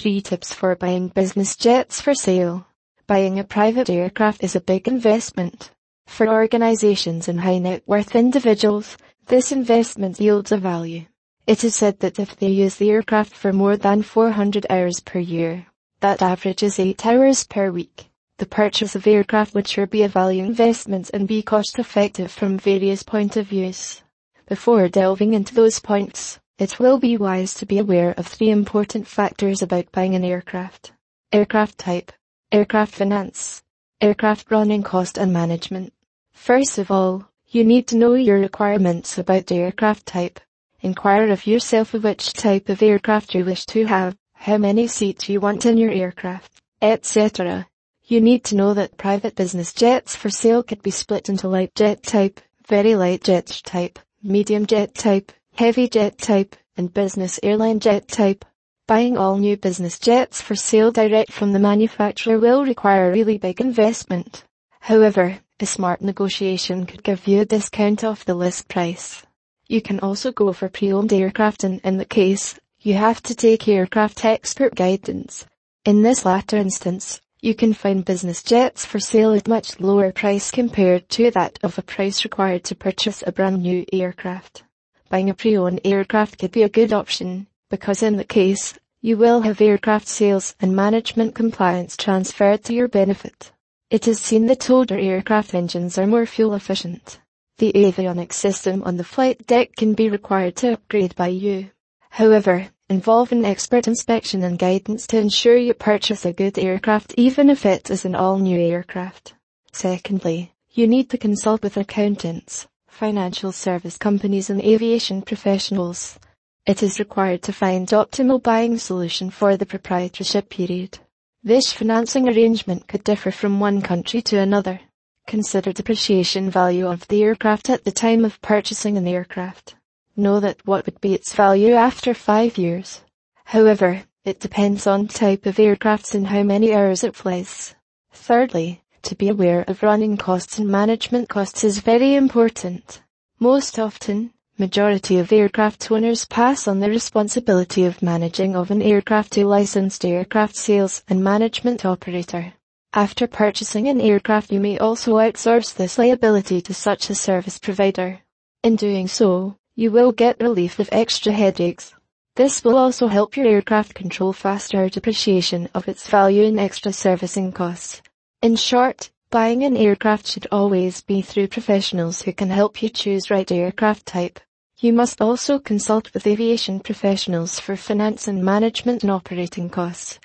3 tips for buying business jets for sale. Buying a private aircraft is a big investment. For organizations and high net worth individuals, this investment yields a value. It is said that if they use the aircraft for more than 400 hours per year, that averages 8 hours per week. The purchase of aircraft would sure be a value investment and be cost effective from various point of views. Before delving into those points, it will be wise to be aware of three important factors about buying an aircraft. Aircraft type, aircraft finance, aircraft running cost and management. First of all, you need to know your requirements about the aircraft type. Inquire of yourself of which type of aircraft you wish to have, how many seats you want in your aircraft, etc. You need to know that private business jets for sale could be split into light jet type, very light jet type, medium jet type, heavy jet type, and business airline jet type. Buying all new business jets for sale direct from the manufacturer will require a really big investment. However, a smart negotiation could give you a discount off the list price. You can also go for pre-owned aircraft and in the case, you have to take aircraft expert guidance. In this latter instance, you can find business jets for sale at much lower price compared to that of a price required to purchase a brand new aircraft. Buying a pre-owned aircraft could be a good option, because in the case, you will have aircraft sales and management compliance transferred to your benefit. It is seen that older aircraft engines are more fuel efficient. The avionics system on the flight deck can be required to upgrade by you. However, involve an expert inspection and guidance to ensure you purchase a good aircraft even if it is an all-new aircraft. Secondly, you need to consult with accountants, financial service companies and aviation professionals. It is required to find optimal buying solution for the proprietorship period. This financing arrangement could differ from one country to another. Consider depreciation value of the aircraft at the time of purchasing an aircraft. Know that what would be its value after five years. However, it depends on type of aircraft and how many hours it flies. Thirdly, to be aware of running costs and management costs is very important. Most often, Majority of aircraft owners pass on the responsibility of managing of an aircraft to licensed aircraft sales and management operator. After purchasing an aircraft you may also outsource this liability to such a service provider. In doing so, you will get relief of extra headaches. This will also help your aircraft control faster depreciation of its value and extra servicing costs. In short, buying an aircraft should always be through professionals who can help you choose right aircraft type. You must also consult with aviation professionals for finance and management and operating costs.